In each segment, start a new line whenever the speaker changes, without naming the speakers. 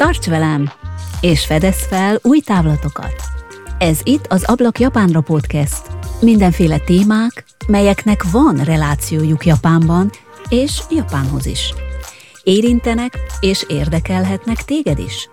Tarts velem, és fedez fel új távlatokat! Ez itt az Ablak Japánra podcast. Mindenféle témák, melyeknek van relációjuk Japánban, és Japánhoz is. Érintenek és érdekelhetnek téged is.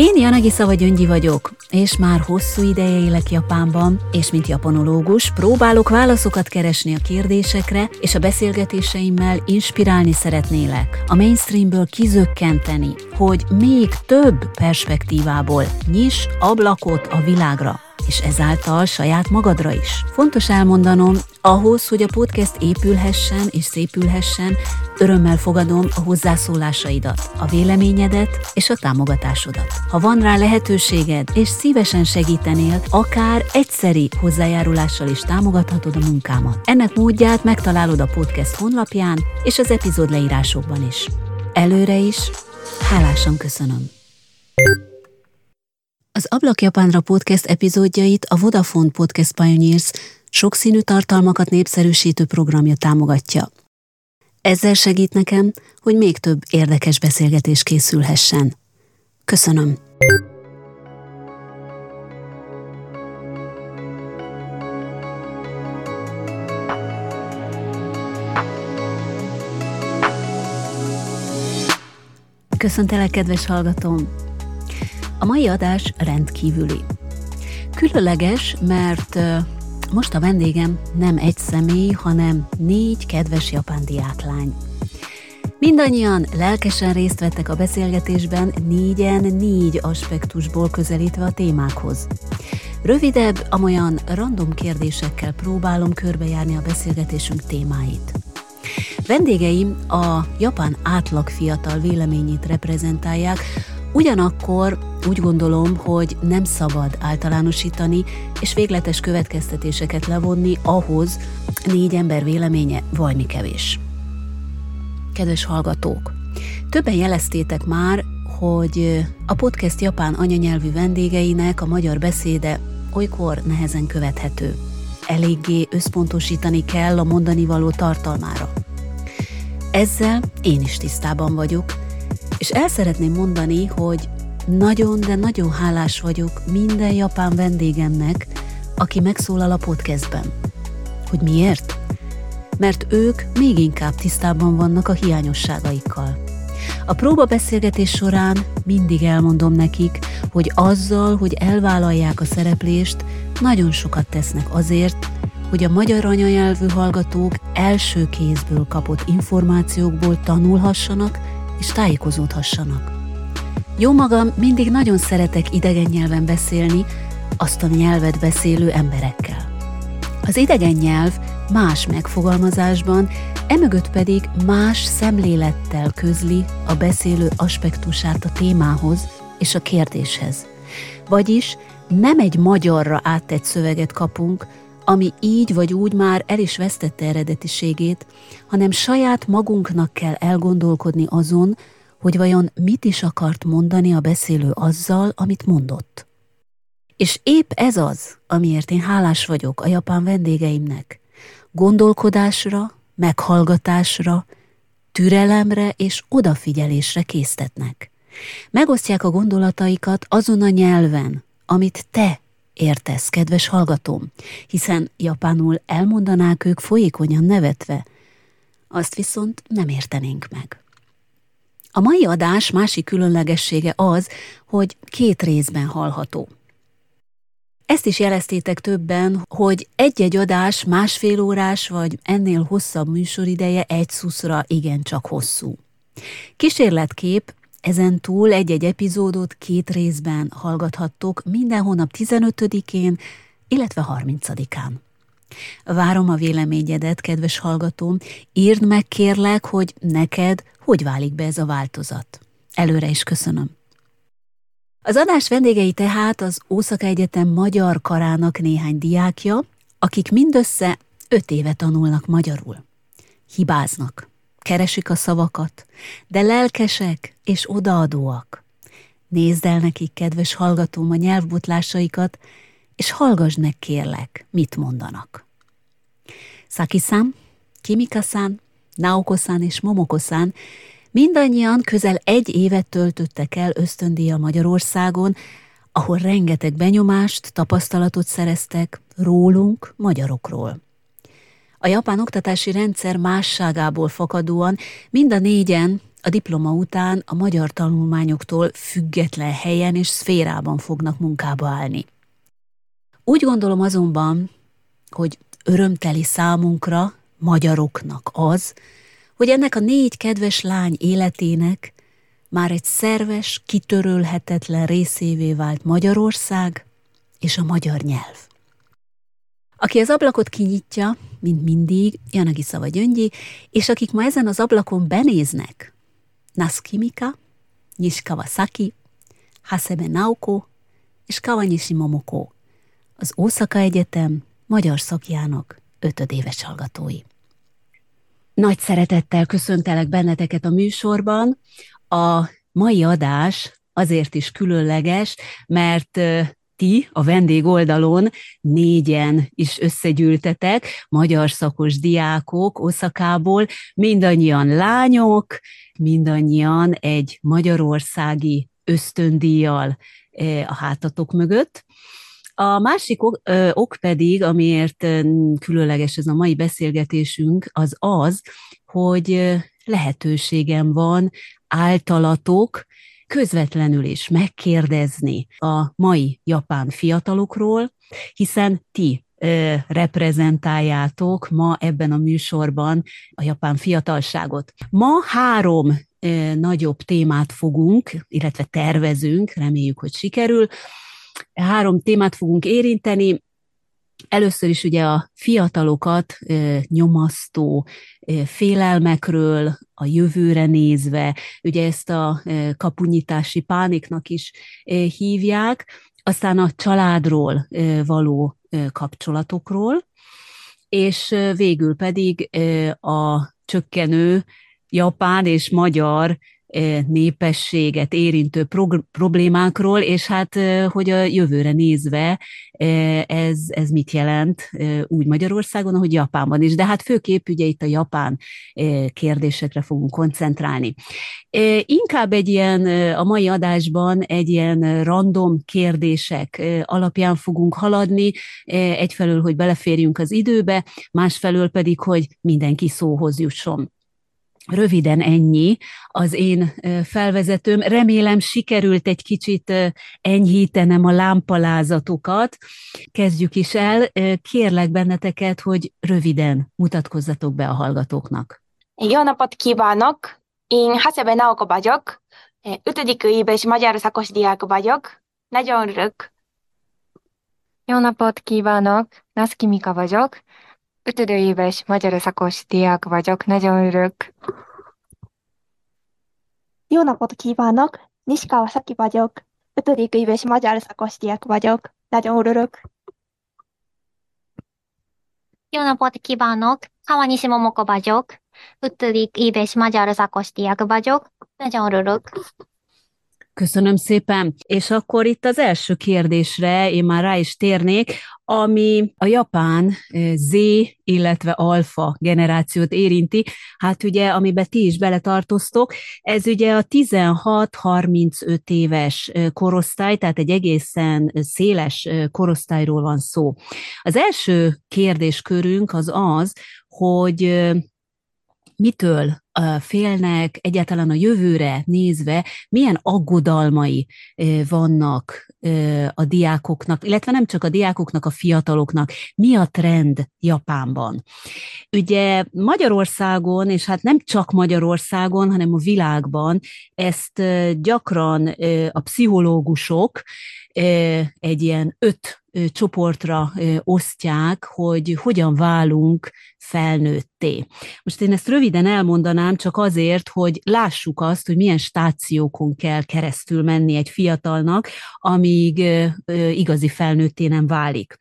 Én Janagi Szava Gyöngyi vagyok, és már hosszú ideje élek Japánban, és mint japanológus próbálok válaszokat keresni a kérdésekre, és a beszélgetéseimmel inspirálni szeretnélek, a mainstreamből kizökkenteni, hogy még több perspektívából nyis ablakot a világra és ezáltal saját magadra is. Fontos elmondanom, ahhoz, hogy a podcast épülhessen és szépülhessen, örömmel fogadom a hozzászólásaidat, a véleményedet és a támogatásodat. Ha van rá lehetőséged, és szívesen segítenél, akár egyszeri hozzájárulással is támogathatod a munkámat. Ennek módját megtalálod a podcast honlapján és az epizód leírásokban is. Előre is, hálásan köszönöm. Az Ablak Japánra podcast epizódjait a Vodafone Podcast Pioneers sokszínű tartalmakat népszerűsítő programja támogatja. Ezzel segít nekem, hogy még több érdekes beszélgetés készülhessen. Köszönöm! Köszöntelek, kedves hallgatóm! A mai adás rendkívüli. Különleges, mert most a vendégem nem egy személy, hanem négy kedves japán diáklány. Mindannyian lelkesen részt vettek a beszélgetésben, négyen négy aspektusból közelítve a témákhoz. Rövidebb, amolyan random kérdésekkel próbálom körbejárni a beszélgetésünk témáit. Vendégeim a japán átlag fiatal véleményét reprezentálják, ugyanakkor úgy gondolom, hogy nem szabad általánosítani és végletes következtetéseket levonni ahhoz, négy ember véleménye valami kevés. Kedves hallgatók! Többen jeleztétek már, hogy a podcast japán anyanyelvű vendégeinek a magyar beszéde olykor nehezen követhető. Eléggé összpontosítani kell a mondani való tartalmára. Ezzel én is tisztában vagyok, és el szeretném mondani, hogy nagyon, de nagyon hálás vagyok minden japán vendégemnek, aki megszólal a podcastben. Hogy miért? Mert ők még inkább tisztában vannak a hiányosságaikkal. A próbabeszélgetés során mindig elmondom nekik, hogy azzal, hogy elvállalják a szereplést, nagyon sokat tesznek azért, hogy a magyar anyanyelvű hallgatók első kézből kapott információkból tanulhassanak és tájékozódhassanak. Jó magam, mindig nagyon szeretek idegen nyelven beszélni, azt a nyelvet beszélő emberekkel. Az idegen nyelv más megfogalmazásban, emögött pedig más szemlélettel közli a beszélő aspektusát a témához és a kérdéshez. Vagyis nem egy magyarra áttett szöveget kapunk, ami így vagy úgy már el is vesztette eredetiségét, hanem saját magunknak kell elgondolkodni azon, hogy vajon mit is akart mondani a beszélő azzal, amit mondott. És épp ez az, amiért én hálás vagyok a japán vendégeimnek. Gondolkodásra, meghallgatásra, türelemre és odafigyelésre késztetnek. Megosztják a gondolataikat azon a nyelven, amit te értesz, kedves hallgatóm, hiszen japánul elmondanák ők folyékonyan nevetve, azt viszont nem értenénk meg. A mai adás másik különlegessége az, hogy két részben hallható. Ezt is jeleztétek többen, hogy egy-egy adás másfél órás vagy ennél hosszabb műsorideje egy szuszra igencsak hosszú. Kísérletkép ezen túl egy-egy epizódot két részben hallgathattok minden hónap 15-én, illetve 30-án. Várom a véleményedet, kedves hallgatóm, írd meg kérlek, hogy neked hogy válik be ez a változat. Előre is köszönöm. Az adás vendégei tehát az Ószaka Egyetem magyar karának néhány diákja, akik mindössze öt éve tanulnak magyarul. Hibáznak, keresik a szavakat, de lelkesek és odaadóak. Nézd el nekik, kedves hallgatóm, a nyelvbotlásaikat, és hallgass meg, kérlek, mit mondanak. Szaki-san, Kimika-san, Naoko-san és Momoko-san Mindannyian közel egy évet töltöttek el ösztöndíjjal Magyarországon, ahol rengeteg benyomást, tapasztalatot szereztek rólunk, magyarokról. A japán oktatási rendszer másságából fakadóan mind a négyen a diploma után a magyar tanulmányoktól független helyen és szférában fognak munkába állni. Úgy gondolom azonban, hogy örömteli számunkra, magyaroknak az, hogy ennek a négy kedves lány életének már egy szerves, kitörölhetetlen részévé vált Magyarország és a magyar nyelv. Aki az ablakot kinyitja, mint mindig, Janagi Szava Gyöngyi, és akik ma ezen az ablakon benéznek, Naskimika, Nyish Kawasaki, Hasebe Naoko és Kawanyishi Momoko, az Ószaka Egyetem magyar szakjának ötödéves hallgatói. Nagy szeretettel köszöntelek benneteket a műsorban. A mai adás azért is különleges, mert ti a vendég oldalon négyen is összegyűltetek, magyar szakos diákok Oszakából, mindannyian lányok, mindannyian egy magyarországi ösztöndíjjal a hátatok mögött. A másik ok, ö, ok pedig, amiért különleges ez a mai beszélgetésünk, az az, hogy lehetőségem van általatok közvetlenül is megkérdezni a mai japán fiatalokról, hiszen ti reprezentáljátok ma ebben a műsorban a japán fiatalságot. Ma három nagyobb témát fogunk, illetve tervezünk, reméljük, hogy sikerül. Három témát fogunk érinteni. Először is ugye a fiatalokat nyomasztó félelmekről, a jövőre nézve, ugye ezt a kapunyítási pániknak is hívják, aztán a családról való kapcsolatokról, és végül pedig a csökkenő japán és magyar népességet érintő problémákról, és hát, hogy a jövőre nézve ez, ez mit jelent úgy Magyarországon, ahogy Japánban is. De hát főképp ugye itt a japán kérdésekre fogunk koncentrálni. Inkább egy ilyen, a mai adásban egy ilyen random kérdések alapján fogunk haladni, egyfelől, hogy beleférjünk az időbe, másfelől pedig, hogy mindenki szóhoz jusson. Röviden ennyi az én felvezetőm. Remélem sikerült egy kicsit enyhítenem a lámpalázatokat. Kezdjük is el. Kérlek benneteket, hogy röviden mutatkozzatok be a hallgatóknak.
Jó napot kívánok! Én Hasebe Naoko vagyok. Ötödik éves magyar szakos diák vagyok. Nagyon örülök.
Jó napot kívánok! Naszki Mika vagyok. Éves magyar szakos diák vagyok. Nagyon örülök.
Jó napot kívánok! Niskawa Saki vagyok. Ötödik éves magyar szakos diák vagyok. Nagyon örülök.
Jó napot kívánok! Kawanishi Momoko vagyok. Ötödik éves magyar szakos diák vagyok. Nagyon örülök.
Köszönöm szépen. És akkor itt az első kérdésre én már rá is térnék, ami a japán eh, Z, illetve alfa generációt érinti. Hát ugye, amiben ti is beletartoztok, ez ugye a 16-35 éves eh, korosztály, tehát egy egészen széles eh, korosztályról van szó. Az első kérdéskörünk az az, hogy mitől félnek, egyáltalán a jövőre nézve, milyen aggodalmai vannak a diákoknak, illetve nem csak a diákoknak, a fiataloknak. Mi a trend Japánban? Ugye Magyarországon, és hát nem csak Magyarországon, hanem a világban ezt gyakran a pszichológusok egy ilyen öt csoportra osztják, hogy hogyan válunk felnőtté. Most én ezt röviden elmondanám csak azért, hogy lássuk azt, hogy milyen stációkon kell keresztül menni egy fiatalnak, amíg igazi felnőtté nem válik.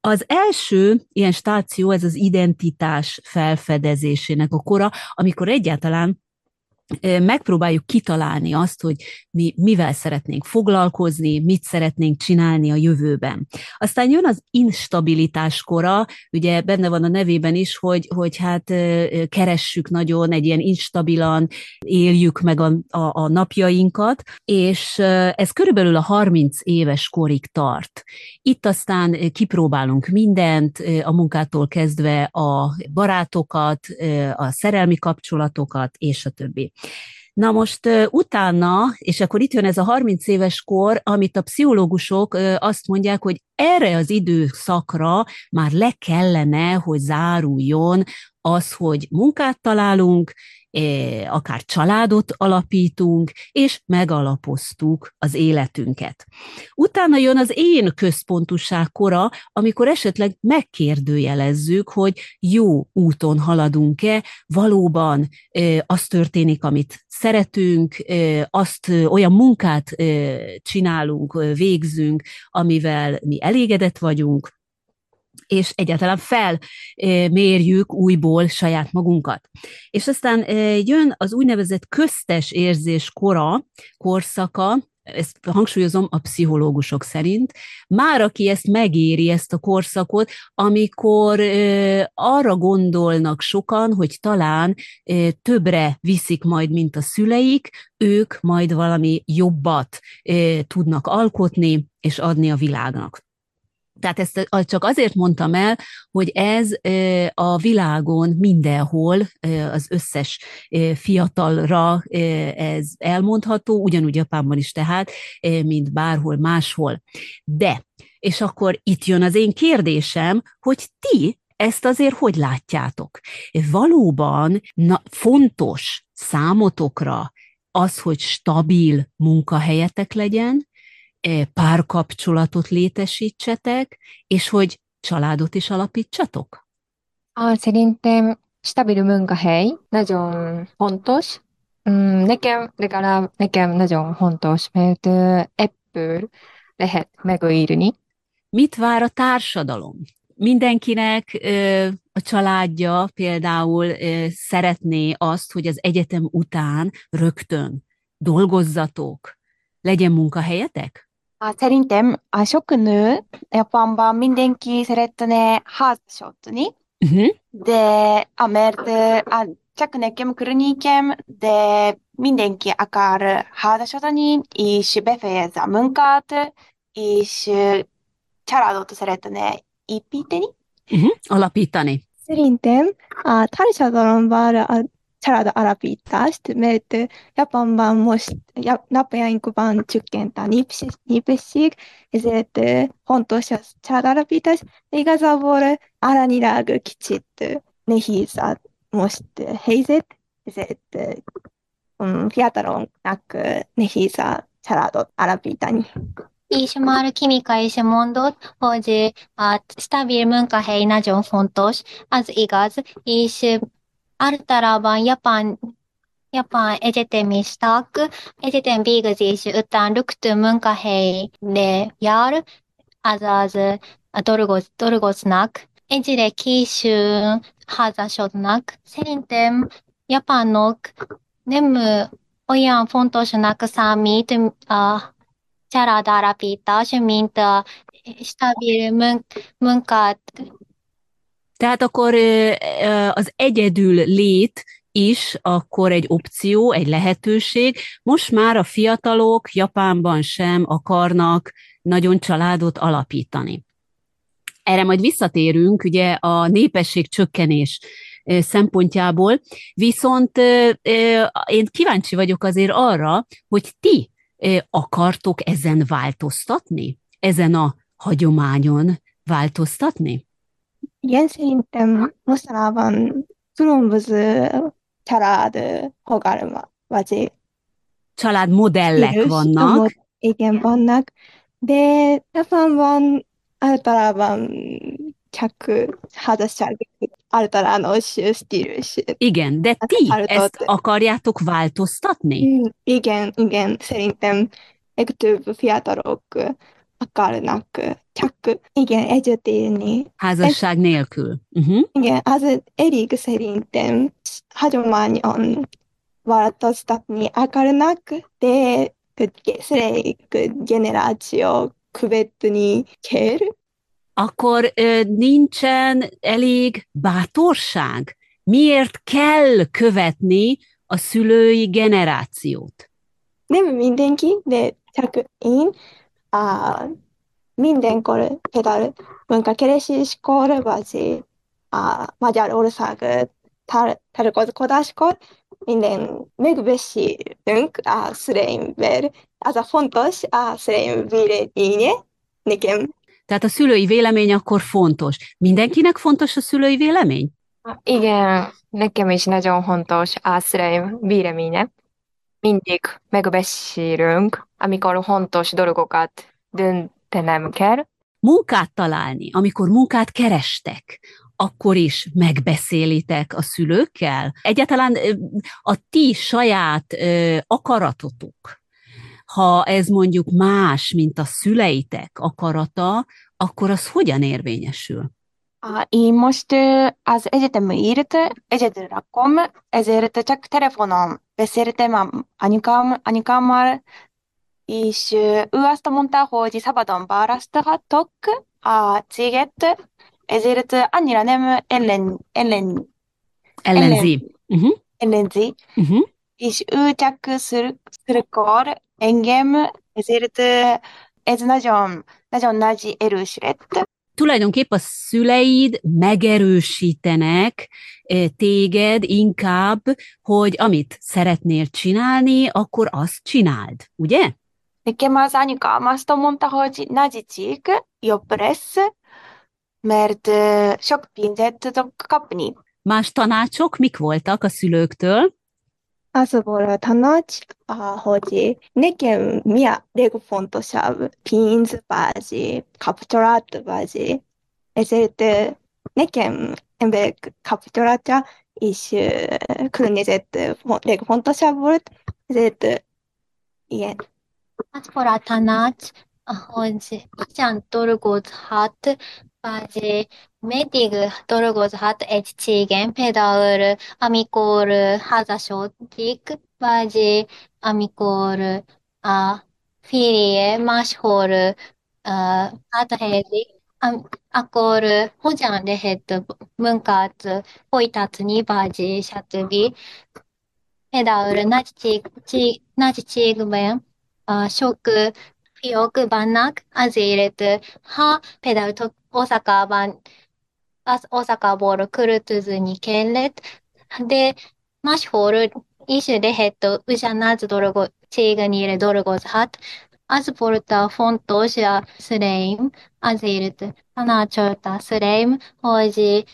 Az első ilyen stáció, ez az identitás felfedezésének a kora, amikor egyáltalán megpróbáljuk kitalálni azt, hogy mi mivel szeretnénk foglalkozni, mit szeretnénk csinálni a jövőben. Aztán jön az instabilitás kora, ugye benne van a nevében is, hogy, hogy hát keressük nagyon, egy ilyen instabilan éljük meg a, a, a napjainkat, és ez körülbelül a 30 éves korig tart. Itt aztán kipróbálunk mindent, a munkától kezdve a barátokat, a szerelmi kapcsolatokat, és a többi. Na most utána, és akkor itt jön ez a 30 éves kor, amit a pszichológusok azt mondják, hogy erre az időszakra már le kellene, hogy záruljon az, hogy munkát találunk, akár családot alapítunk, és megalapoztuk az életünket. Utána jön az én központuság kora, amikor esetleg megkérdőjelezzük, hogy jó úton haladunk-e, valóban az történik, amit szeretünk, azt olyan munkát csinálunk, végzünk, amivel mi elégedett vagyunk, és egyáltalán felmérjük újból saját magunkat. És aztán jön az úgynevezett köztes érzés kora, korszaka, ezt hangsúlyozom a pszichológusok szerint, már aki ezt megéri, ezt a korszakot, amikor ö, arra gondolnak sokan, hogy talán ö, többre viszik majd, mint a szüleik, ők majd valami jobbat ö, tudnak alkotni és adni a világnak. Tehát ezt csak azért mondtam el, hogy ez a világon mindenhol az összes fiatalra ez elmondható, ugyanúgy Japánban is tehát, mint bárhol máshol. De, és akkor itt jön az én kérdésem, hogy ti ezt azért hogy látjátok? Valóban na, fontos számotokra az, hogy stabil munkahelyetek legyen, párkapcsolatot létesítsetek, és hogy családot is alapítsatok?
Ah, szerintem stabil munkahely nagyon fontos. Nekem legalább nekem nagyon fontos, mert ebből lehet megőrni.
Mit vár a társadalom? Mindenkinek a családja például szeretné azt, hogy az egyetem után rögtön dolgozzatok, legyen munkahelyetek?
Szerintem a sok nő Japánban mindenki szeretne házasodni,
Uh-huh.
de a mert a, csak nekem környékem, de mindenki akar házasodni, és befejez a munkát, és családot szeretne építeni.
Uh-huh. Alapítani.
Szerintem a társadalomban a チャラダアラピーターしメーテヤパンバンモシヤナペヤインクバンチュッケンタニプシニプシエゼーテホントシャスチャララピーターしイガザボールアラニラグキチットネヒーザモシテヘイゼットフィアタロンナクネヒーザチャラドアラピータニ
イシュマールキミカイシュモンドホージアスタビルムンカヘイナジョンフォントシアズイガズイシュ a család alapítás, de igazából arányilag kicsit nehéz a most helyzet, ezért fiataloknak nehéz a családot alapítani. És már Kimika is mondott, hogy a stabil munkahely nagyon fontos, az igaz, és általában japán, japán egyetemisták egyetem végzés után rögtön munkahelyre jár, azaz dolgoz, dolgoznak, egyre későn házasodnak. Szerintem japánok nem olyan fontosnak számít a családalapítás, mint a stabil munk- munkát
tehát akkor az egyedül lét is akkor egy opció, egy lehetőség. Most már a fiatalok Japánban sem akarnak nagyon családot alapítani. Erre majd visszatérünk, ugye a népesség csökkenés szempontjából, viszont én kíváncsi vagyok azért arra, hogy ti akartok ezen változtatni, ezen a hagyományon változtatni?
Igen, szerintem mostanában különböző család fogalma, vagy
családmodellek stílus, vannak. mod-
igen, vannak, de Japánban általában csak házasság általános stílus.
Igen, de Hát ti ezt akarjátok változtatni?
Mm, Igen, igen, szerintem legtöbb fiatalok akarnak csak igen, együtt élni.
Házasság nélkül. Uh-huh.
Igen, az elég szerintem hagyományon változtatni akarnak, de szüleik generáció követni kell.
Akkor nincsen elég bátorság? Miért kell követni a szülői generációt?
Nem mindenki, de csak én a mindenkor például munkakereséskor, vagy a Magyarország tartózkodáskor minden megbeszélünk a szüleimvel. Az a fontos a szüleim véleménye nekem.
Tehát a szülői vélemény akkor fontos. Mindenkinek fontos a szülői vélemény?
Igen, nekem is nagyon fontos a szüleim véleménye. Mindig megbeszélünk, amikor fontos dolgokat döntenem kell.
Munkát találni, amikor munkát kerestek, akkor is megbeszélitek a szülőkkel? Egyáltalán a ti saját akaratotok, ha ez mondjuk más, mint a szüleitek akarata, akkor az hogyan érvényesül?
Én most az egyetemért egyedül rakom, ezért csak telefonon beszéltem anyukám, anyukámmal, és ő azt mondta, hogy szabadon választhatok a céget, ezért annyira nem ellen, ellen,
Ellenzi. Uh-huh.
ellenzi,
Uh-huh.
és ő csak szür, szürkor engem, ezért ez nagyon, nagyon nagy erős lett.
Tulajdonképp a szüleid megerősítenek téged inkább, hogy amit szeretnél csinálni, akkor azt csináld, ugye?
Nekem az anyukám azt mondta, hogy nagy cég jobb lesz, mert sok pénzet tudok kapni.
Más tanácsok mik voltak a szülőktől?
Asbora Tanoch a Hoji, Nekem Mia Legofonto Shab, Pins Baji, Capturat Baji, Ezete, Nekem Embek Capturata, Ishu Kulnizet Legofonto Shabut, Zet Yen.
Asbora Tanoch a Hoji, Chanturgut Hat, legfontosabb pénz, vagy kapcsolat, vagy ezért nekem emberek kapcsolata és környezet legfontosabb volt, ezért igen. Az volt a tanács, hogy hogyan dolgozhat, vagy meddig dolgozhat egy cégen, például amikor házasodik, vagy amikor a férje máshol áthelyezik, akkor hogyan lehet munkát folytatni, vagy stb. Például nagy cég, cég, nagy cégben a sok fiók vannak, azért ha például Oszakában, az Oszakából költözni kellett, de máshol is lehet ugyanaz dolog, cégnél dolgozhat. Az volt a fontos a szüleim, azért tanácsolt a szüleim, hogy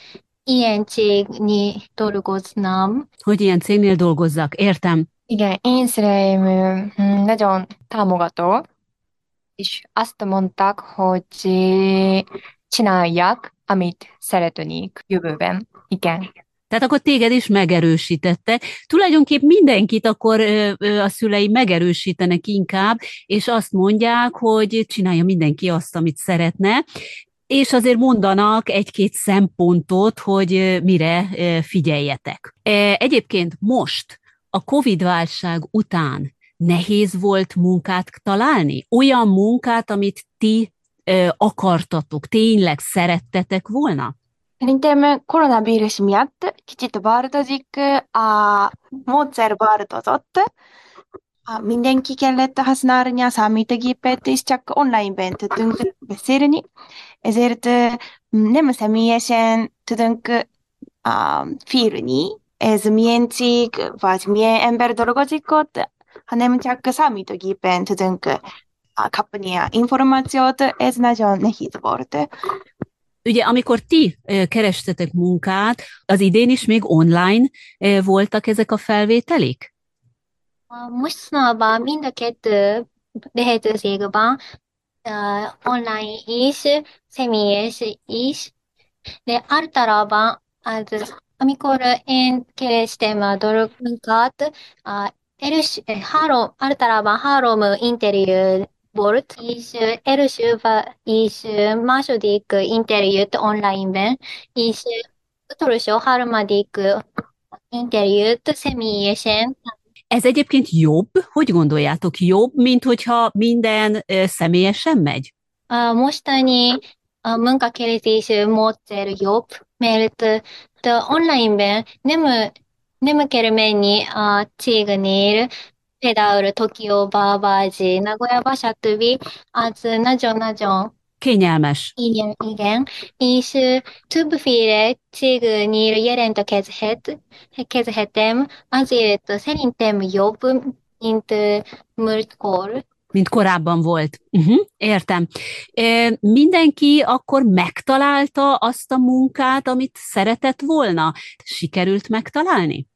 ilyen cégnél dolgoznám.
Hogy ilyen cégnél dolgozzak, értem.
Igen, én szüleim nagyon támogató, és azt mondták, hogy csinálják, amit szeretnék jövőben. Igen.
Tehát akkor téged is megerősítette. Tulajdonképp mindenkit akkor ö, ö, a szülei megerősítenek inkább, és azt mondják, hogy csinálja mindenki azt, amit szeretne, és azért mondanak egy-két szempontot, hogy mire figyeljetek. Egyébként most, a Covid-válság után nehéz volt munkát találni? Olyan munkát, amit ti ö, akartatok, tényleg szerettetek volna?
Szerintem koronavírus miatt kicsit változik, a módszer változott. Mindenki kellett használni a számítógépet, és csak online-ben tudunk beszélni. Ezért nem személyesen tudunk félni, ez milyen cég, vagy milyen ember dolgozik ott, hanem csak számítógépen tudunk kapni a információt, ez nagyon nehéz volt.
Ugye, amikor ti kerestetek munkát, az idén is még online voltak ezek a felvételik?
Mostanában mind a kettő lehetőség van, uh, online is, személyes is, de általában az, amikor én kerestem a dolgokat, a erős, három, általában három interjú volt, és első és második interjút online-ben, és utolsó harmadik interjút személyesen
Ez egyébként jobb? Hogy gondoljátok, jobb, mint hogyha minden ö, személyesen megy?
あもしたに、あ文化系列持ってるよ。メールと、と、オンライン弁、眠、 眠ける面に、あ、チーグにいる、ペダウル、トキオ、バーバージ、名古屋馬車とび、あつ、なじょなじょ、
Kényelmes.
igen, igen, és többféle cégnél jelent a kezhet, kezhetem, azért szerintem jobb, mint múltkor.
mint korábban volt. Uh-huh, értem. E, mindenki akkor megtalálta azt a munkát, amit szeretett volna? Sikerült megtalálni?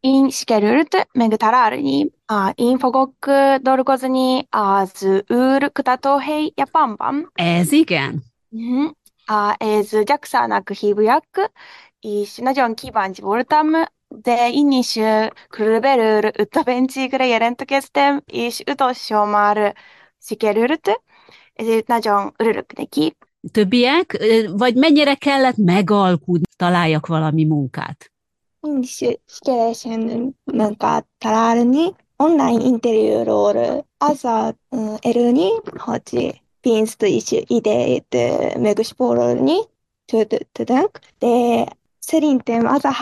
Én sikerült megtalálni én fogok dolgozni az űrkutatóhely Japánban.
Ez igen?
A, ez JAXA-nak hívják, és nagyon kíváncsi voltam, de én is körülbelül 50 cégre jelentkeztem, és utolsó már sikerült, ezért nagyon örülök neki.
Többiek? Vagy mennyire kellett megalkudni, találjak valami munkát?
Én is sikeresen munkát találni. Online interjúról az a ö, előny, hogy pénzt és idejét megspórolni tud- tudunk, de szerintem az a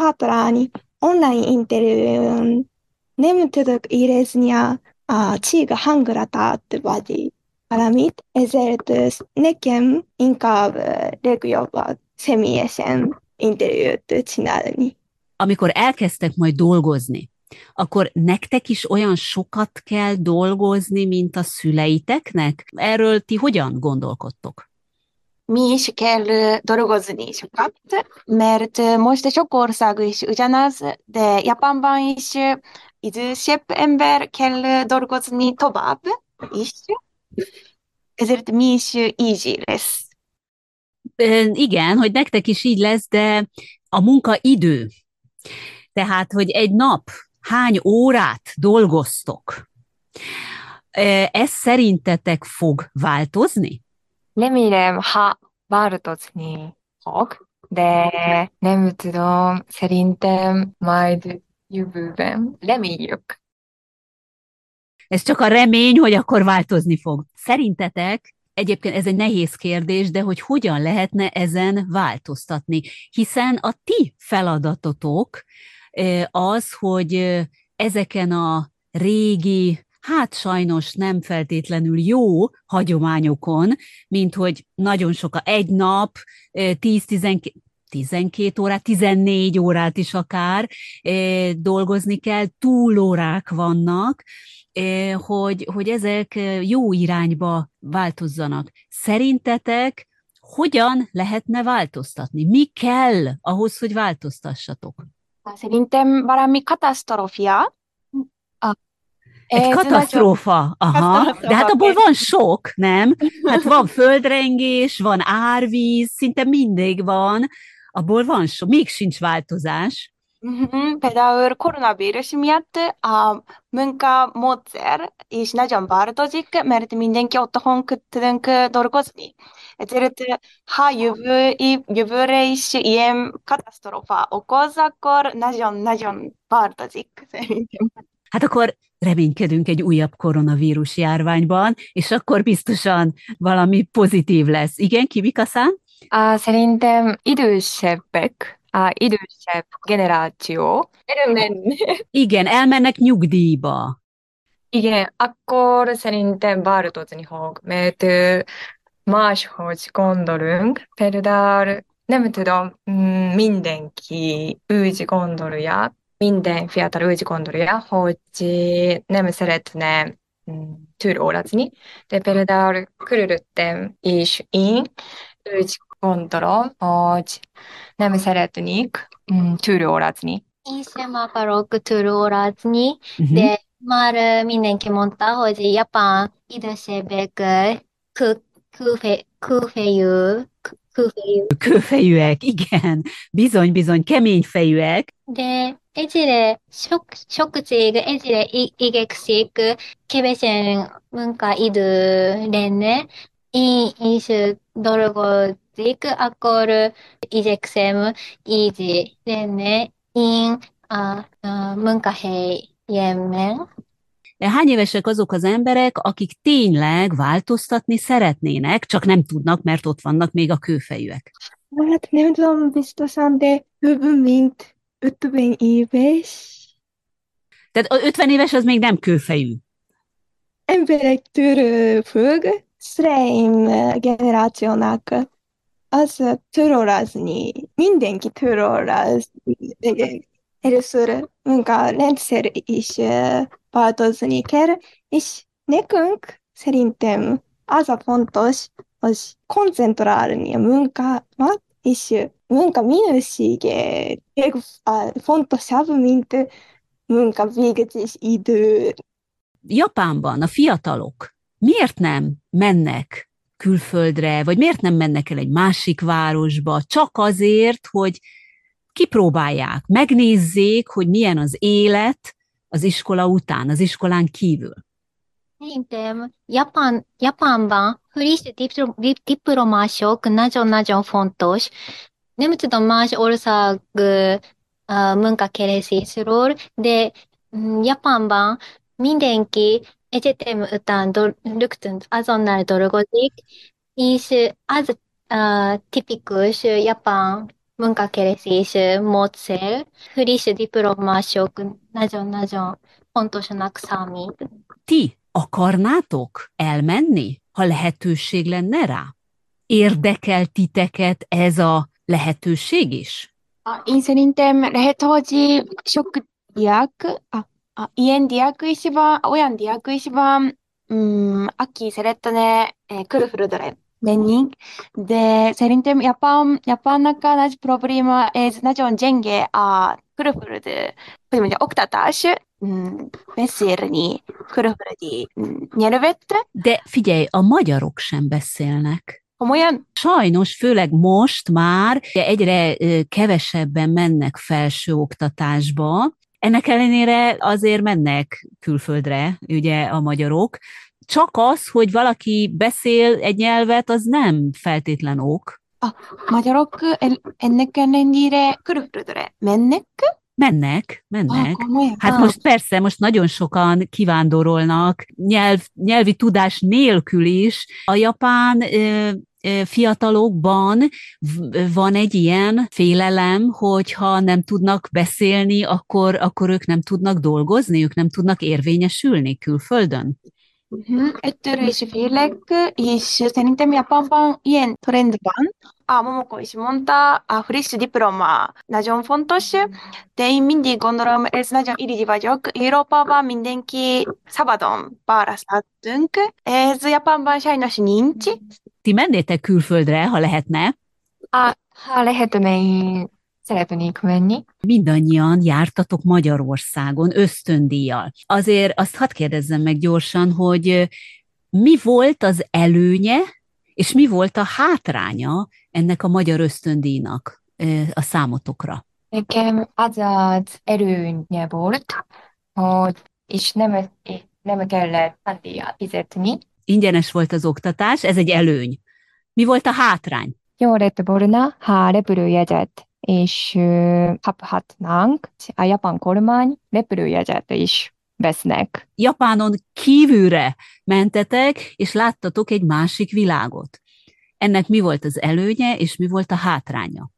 hátrány online interjún nem tudok érezni a, a cég hangulatát vagy valamit, ezért nekem inkább legjobb személyesen interjút csinálni.
Amikor elkezdtek majd dolgozni, akkor nektek is olyan sokat kell dolgozni, mint a szüleiteknek? Erről ti hogyan gondolkodtok?
Mi is kell dolgozni sokat, mert most sok ország is ugyanaz, de Japánban is idősebb ember kell dolgozni tovább is, ezért mi is easy lesz.
Igen, hogy nektek is így lesz, de a munkaidő, tehát, hogy egy nap hány órát dolgoztok, ez szerintetek fog változni?
Remélem, ha változni fog, de nem tudom, szerintem majd jövőben reméljük.
Ez csak a remény, hogy akkor változni fog. Szerintetek, egyébként ez egy nehéz kérdés, de hogy hogyan lehetne ezen változtatni? Hiszen a ti feladatotok eh, az, hogy eh, ezeken a régi, hát sajnos nem feltétlenül jó hagyományokon, mint hogy nagyon sok a egy nap, eh, 10-12 12 órát, 14 órát is akár dolgozni kell, túlórák vannak, hogy, hogy ezek jó irányba változzanak. Szerintetek hogyan lehetne változtatni? Mi kell ahhoz, hogy változtassatok?
Szerintem valami katasztrófia. Egy ez nagyon-
katasztrófa, aha, Katasztrófa, de hát abból van sok, nem? Hát van földrengés, van árvíz, szinte mindig van, abból van sok, még sincs változás.
Mhm, Például koronavírus miatt a munkamódszer is nagyon változik, mert mindenki otthon tudunk dolgozni. Ezért, ha jövő, jövőre is ilyen katasztrófa okoz, akkor nagyon-nagyon változik szerintem.
Hát akkor reménykedünk egy újabb koronavírus járványban, és akkor biztosan valami pozitív lesz. Igen, Kibika-san?
Á, szerintem idősebbek, á, idősebb generáció elmenni.
Igen, elmennek nyugdíjba.
Igen, akkor szerintem változni fog, mert máshogy gondolunk. Például nem tudom, mindenki úgy gondolja, minden fiatal úgy gondolja, hogy nem szeretne mm, túlórazni, de például körülöttem és én úgy gondolom, hogy nem szeretnék mm, túlórazni.
Én sem akarok túlórazni, Uh-huh. de már ö, mindenki mondta, hogy Japán idősebbek kő, kőfe, kőfejű, kő- kőfejű,
Kőfejűek, igen, bizony-bizony, kemény fejűek.
de egyre sok, sok cég egyre i- igyekszik kevesen munkaidő lenne, én is dolgozik, akkor igyekszem így lenne én a, a munkahely 4面
De hány évesek azok az emberek, akik tényleg változtatni szeretnének, csak nem tudnak, mert ott vannak még a kőfejűek?
Hát nem tudom biztosan, de több mint 50 éves
Tehát a 50 éves az még nem kőfejű.
emberektől függ, szreim generációnak az törölazni, mindenki törölazni. Először munkarendszer is eh, változni kell, és nekünk szerintem az a fontos, hogy koncentrálni a munkámat, és munka minősége fontosabb, mint munka végzés idő.
Japánban a fiatalok miért nem mennek külföldre, vagy miért nem mennek el egy másik városba, csak azért, hogy kipróbálják, megnézzék, hogy milyen az élet az iskola után, az iskolán kívül.
Szerintem Japán, Japánban friss diplo- dip- diplomások nagyon-nagyon fontos. Nem tudom más ország ö, munkakeresésről, de mm, Japánban mindenki egyetem után do- rögtön azonnal dolgozik, és az tipikus japán munkakeresés módszer, friss diplomások nagyon-nagyon fontosnak számít.
Ti akarnátok elmenni, ha lehetőség lenne rá? Érdekel titeket ez a lehetőség is?
Én szerintem lehet, hogy sok diák, a, a, ilyen diák is van, olyan diák is van, mm, aki szeretne eh, külföldre menni, de szerintem Japán, Japánnak a nagy probléma, ez nagyon gyenge a külföld, hogy mondja, oktatás, mm, beszélni külföldi nyelvet,
De figyelj, a magyarok sem beszélnek.
Komolyan
Sajnos, főleg most már egyre kevesebben mennek felsőoktatásba, ennek ellenére azért mennek külföldre, ugye a magyarok. Csak az, hogy valaki beszél egy nyelvet, az nem feltétlen ok.
magyarok el- ennek ellenére külföldre mennek,
Mennek, ah, mennek.
komolyan. Hát Ah, most
persze, most nagyon sokan kivándorolnak, nyelv, nyelvi tudás nélkül is. A japán ö, fiatalokban van egy ilyen félelem, hogyha nem tudnak beszélni, akkor, akkor ők nem tudnak dolgozni, ők nem tudnak érvényesülni külföldön.
Mhm, Ettől is félek, és szerintem Japánban ilyen trend van. A Momoko is mondta, a friss diploma nagyon fontos, de én mindig gondolom, ez nagyon irigy vagyok. Európában mindenki szabadon választhatunk. Ez Japánban sajnos nincs.
Ti mennétek külföldre, ha lehetne?
A, ha lehetne, én szeretnék menni.
mindannyian jártatok Magyarországon ösztöndíjjal. Azért azt hadd kérdezzem meg gyorsan, hogy mi volt az előnye, és mi volt a hátránya ennek a magyar ösztöndíjnak a számotokra?
Nekem az az erőnye volt, hogy és nem, nem kellett tandíjat fizetni.
Ingyenes volt az oktatás, ez egy előny. Mi volt a hátrány?
Jó lett volna, ha repülőjegyet és kaphatnánk, a japán kormány repülőjegyet is vesznek.
Japánon kívülre mentetek, és láttatok egy másik világot. Ennek mi volt az előnye, és mi volt a hátránya?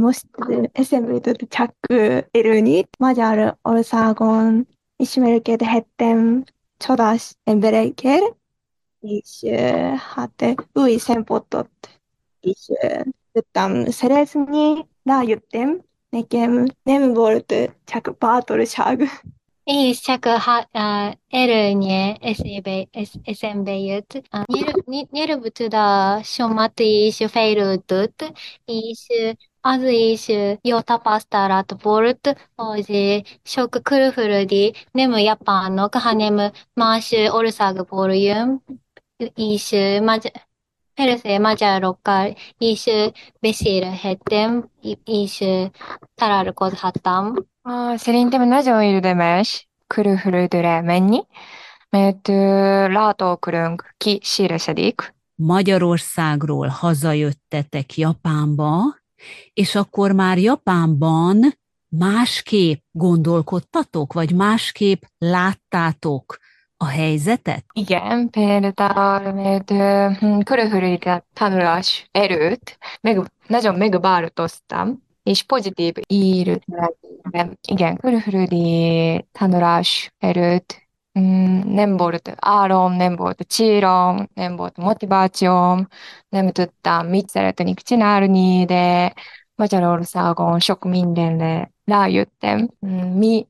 Most eszembe jutott csak ö, erőnit. Magyarországon ismerkedhettem csodás emberekkel, és ö, hát ö, új szempontot is ö, tudtam szerezni. Rájöttem, nekem nem volt ö, csak bátorság.
És csak a ha, a, előnye eszébe, esz, eszembe jut. A nyelv, ny- nyelvtudásomat is fejlődött, és az is jó tapasztalat volt, hogy sok külföldi, nem japánok, hanem más országból jön, és magy- persze magyarokkal is beszélhettem, és találkozhattam.
Ah, szerintem nagyon érdemes külföldre menni, mert ö, látókörünk kiszélesedik.
Magyarországról hazajöttetek Japánba, és akkor már Japánban másképp gondolkodtatok, vagy másképp láttátok a helyzetet?
Igen, például, mert uh, körülbelül tanulás erőt meg, nagyon megváltoztam, és pozitív írt, igen, körülbelül tanulás erőt nem volt álom, nem volt célom, nem volt motivációm, nem tudtam mit szeretnék csinálni, de Magyarországon sok mindenre rájöttem, mi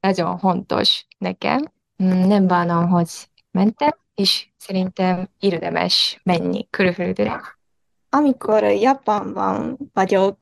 nagyon fontos nekem. Nem bánom, hogy mentem, és szerintem érdemes menni körülbelül.
Amikor Japánban vagyok,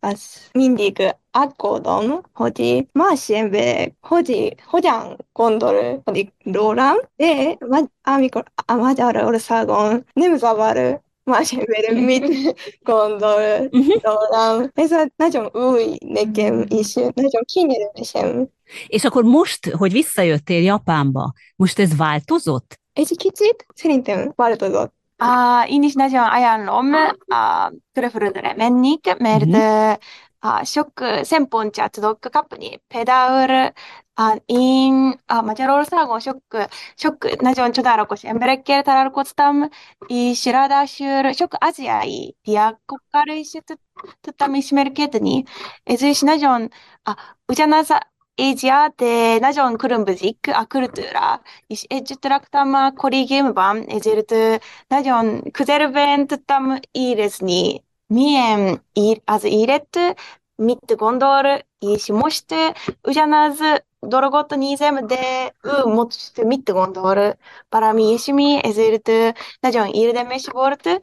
az mindig aggódom, hogy más emberek hogy, hogyan gondol, hogy rólam, de amikor a Magyarországon nem zavar más emberek mit gondol rólam. Ez a nagyon új nekem is, nagyon kényelmesem.
És akkor most, hogy visszajöttél Japánba, most ez változott?
Egy kicsit szerintem változott.
아, én is nagyon ajánlom a külföldre menni, mert uh-huh. あ、食、千本茶、トドックカップに、ペダウル、あ、イン、あ、マジャロールサーゴン、ショック、ショック、ナジョン、チョダロコシ、エンブレッケル、タラルコツタム、イ、シラダシュール、ショック、アジアイ、ディアコカルイシュト、トタミシメルケートに、エズイシナジョン、あ、ウジャナザ、エジアで、ナジョン、クルンブジック、アクルトゥラ、イシエジュトラクタマ、コリゲームバン、エジルトゥ、ナジョン、クゼルベン、トタム、イーレスに、milyen ír, az élet, mit gondol, és most ugyanaz dolgot nézem, de ő most mit gondol, valami ilyesmi, ezért nagyon érdemes volt.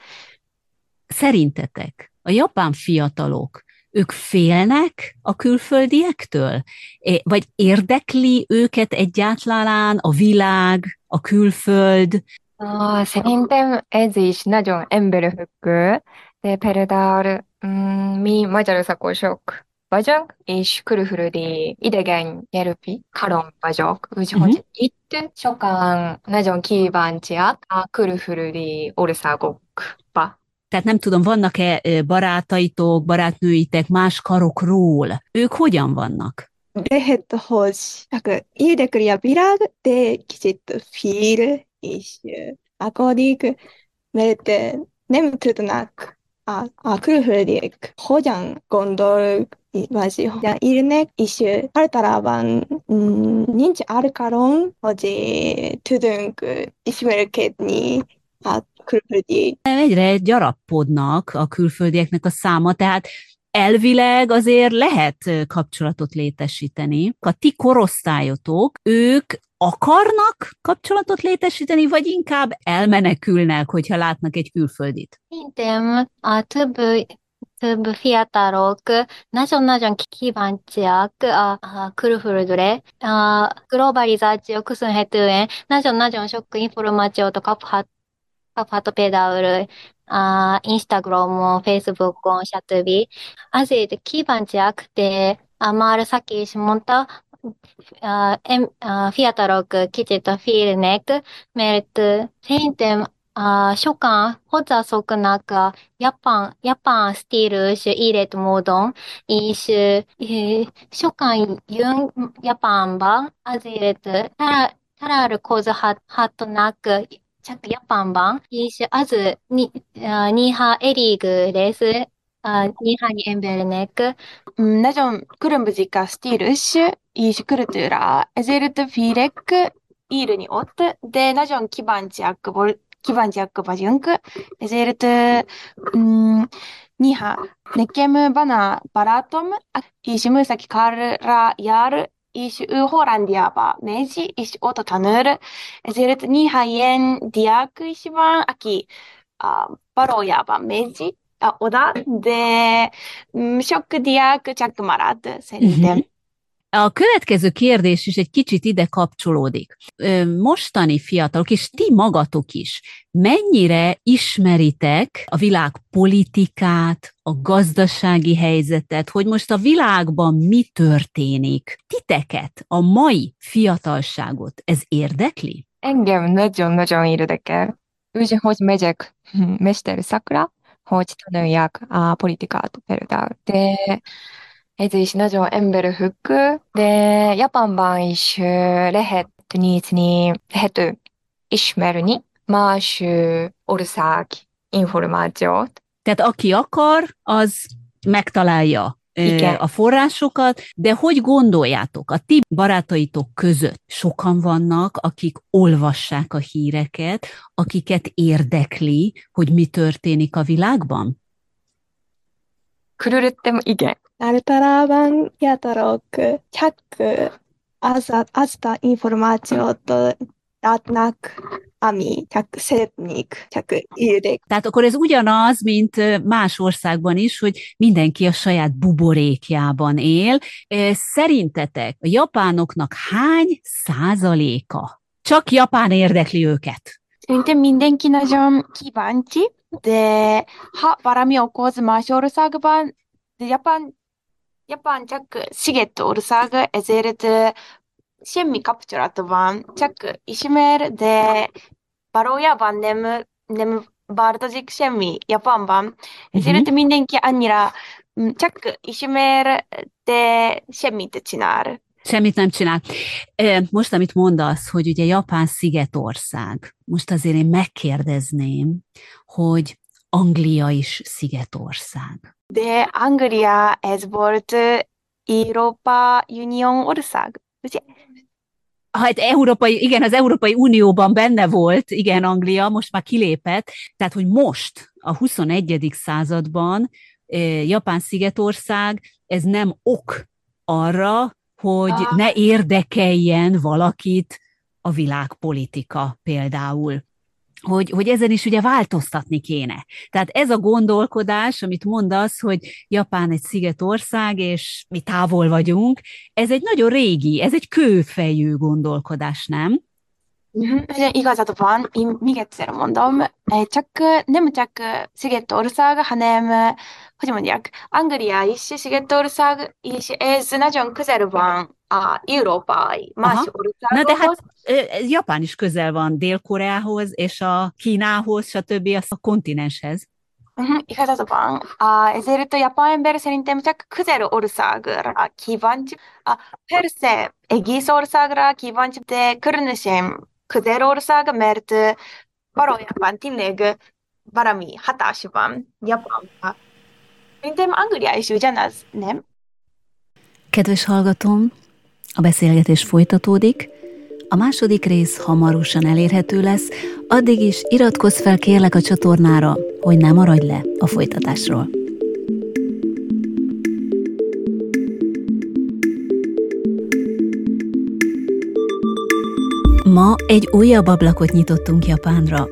Szerintetek a japán fiatalok ők félnek a külföldiektől? Vagy érdekli őket egyáltalán a világ, a külföld?
Ah, szerintem ez is nagyon emberfüggő, de például mm, mi magyarországosok vagyok, és körülbelül idegen nyelvi karom vagyok, úgyhogy uh-huh. itt sokan nagyon kíváncsiak a külföldi országokba.
Tehát nem tudom, vannak-e barátaitok, barátnőitek más karokról? Ők hogyan vannak?
Lehet, hogy érdekli a világ, de kicsit fél és aggódik, mert nem tudnak a, a külföldiek hogyan gondol, vagy hogyan írnek, és általában nincs alkalom, hogy tudunk ismerkedni a külföldi.
Egyre gyarapodnak a külföldieknek a száma, tehát elvileg azért lehet kapcsolatot létesíteni. A ti korosztályotok, ők akarnak kapcsolatot létesíteni, vagy inkább elmenekülnek, hogyha látnak egy külföldit?
Szerintem a több több fiatalok nagyon-nagyon kíváncsiak a, a külföldre. A globalizáció köszönhetően nagyon-nagyon sok információt kaphat, パパトペダウル、インスタグラム、フェイスブック、シャトゥビ。アジトキーパンチアクテ、アマールサキシモンタ、フィアタロク、キジトフィールネック、メルト、セインテム、あ初感、ホザソクナク、ヤパン、ヤパンスティールシュイレットモードン、イーシュ、えー、初感、ユン、ヤパンバ、アジレト、タラ、タラルコーズハ,ットナク、kaphat például a Instagramon, Facebookon, stb. Azért kíváncsiak, de a már Saki is mondta, a, a fiatalok kicsit félnek, mert szerintem a sokan hozzászoknak a japán, japán stílus életmódon, és sokan jön Japánba, azért találkozhatnak csak Japánban, és az néha elég lesz néhány embernek.
Nagyon különbözik a stílus és kultúra, ezért félek írni ott, de nagyon kíváncsiak volt kíváncsiak vagyunk, ezért mm, néha nekem van a barátom, és műszaki karra jár, és ő Hollandiába megy, és ott tanul, ezért néha ilyen diák is van, aki a valójában megy oda, de sok diák csak marad szerintem.
A következő kérdés is egy kicsit ide kapcsolódik. Mostani fiatalok, és ti magatok is, mennyire ismeritek a világ politikát, a gazdasági helyzetet, hogy most a világban mi történik? Titeket, a mai fiatalságot, ez érdekli?
Engem nagyon-nagyon érdekel. Úgy, hogy megyek mester szakra, hogy tanuljak a politikát például. De Ez is nagyon emberfügg, de Japánban is lehet nézni, lehet ismerni más ország információt.
Tehát aki akar, az megtalálja Igen. a forrásokat, de hogy gondoljátok, a ti barátaitok között sokan vannak, akik olvassák a híreket, akiket érdekli, hogy mi történik a világban?
Körülöttem igen.
Általában játarok csak az, azt a információt látnak, ami csak szeretnék, csak írják.
Tehát akkor ez ugyanaz, mint más országban is, hogy mindenki a saját buborékjában él. Szerintetek a japánoknak hány százaléka? Csak Japán érdekli őket.
Szerintem mindenki nagyon kíváncsi, de ha valami okoz más országban, de Japán, Japán csak szigetország, ezért semmi kapcsolat van, csak ismer, de valójában nem, nem változik semmi Japánban. Ezért mindenki annyira csak ismer, de semmit csinál.
Semmit nem csinál. Most, amit mondasz, hogy ugye Japán szigetország, most azért én megkérdezném, hogy Anglia is szigetország.
De Anglia ez volt Európa Unión ország, ugye?
Hát Európai, igen, az Európai Unióban benne volt, igen, Anglia, most már kilépett, tehát hogy most, a 21. században Japán szigetország, ez nem ok arra, hogy Ah. ne érdekeljen valakit a világpolitika például. Hogy, hogy ezen is ugye változtatni kéne. Tehát ez a gondolkodás, amit mondasz, hogy Japán egy szigetország, és mi távol vagyunk, ez egy nagyon régi, ez egy kőfejű gondolkodás, nem?
Mhm, Igazad van, én még egyszer mondom, eh, csak eh, nem csak eh, szigetország, hanem, hogy mondják, Anglia is szigetország, és ez nagyon közel van a európai más Aha. Na de országokhoz.
hát Japán is közel van Dél-Koreához, és a Kínához, stb. a kontinenshez.
Mhm, Igazad van. Ah, ezért a japán ember szerintem csak közel országra kíváncsi. Ah, Persze, egész országra kíváncsi, de különösen közel ország, mert valójában tényleg valami hatás van Japánra. Szerintem Anglia is ugyanaz, nem?
Kedves hallgatom, a beszélgetés folytatódik. A második rész hamarosan elérhető lesz, addig is iratkozz fel kérlek a csatornára, hogy ne maradj le a folytatásról. Ma egy újabb ablakot nyitottunk Japánra.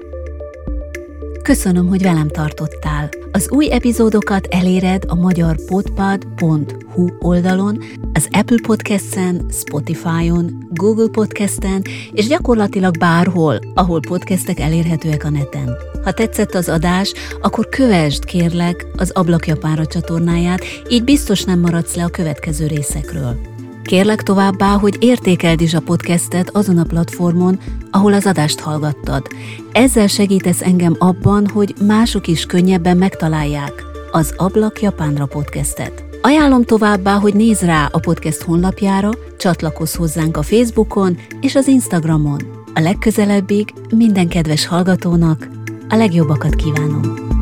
Köszönöm, hogy velem tartottál. Az új epizódokat eléred a magyar podpad.hu oldalon, az Apple Podcast-en, Spotify-on, Google Podcast-en, és gyakorlatilag bárhol, ahol podcastek elérhetőek a neten. Ha tetszett az adás, akkor kövesd kérlek az Ablak Japánra csatornáját, így biztos nem maradsz le a következő részekről. Kérlek továbbá, hogy értékeld is a podcastet azon a platformon, ahol az adást hallgattad. Ezzel segítesz engem abban, hogy mások is könnyebben megtalálják az Ablak Japánra podcastet. Ajánlom továbbá, hogy nézz rá a podcast honlapjára, csatlakozz hozzánk a Facebookon és az Instagramon. A legközelebbig minden kedves hallgatónak a legjobbakat kívánom.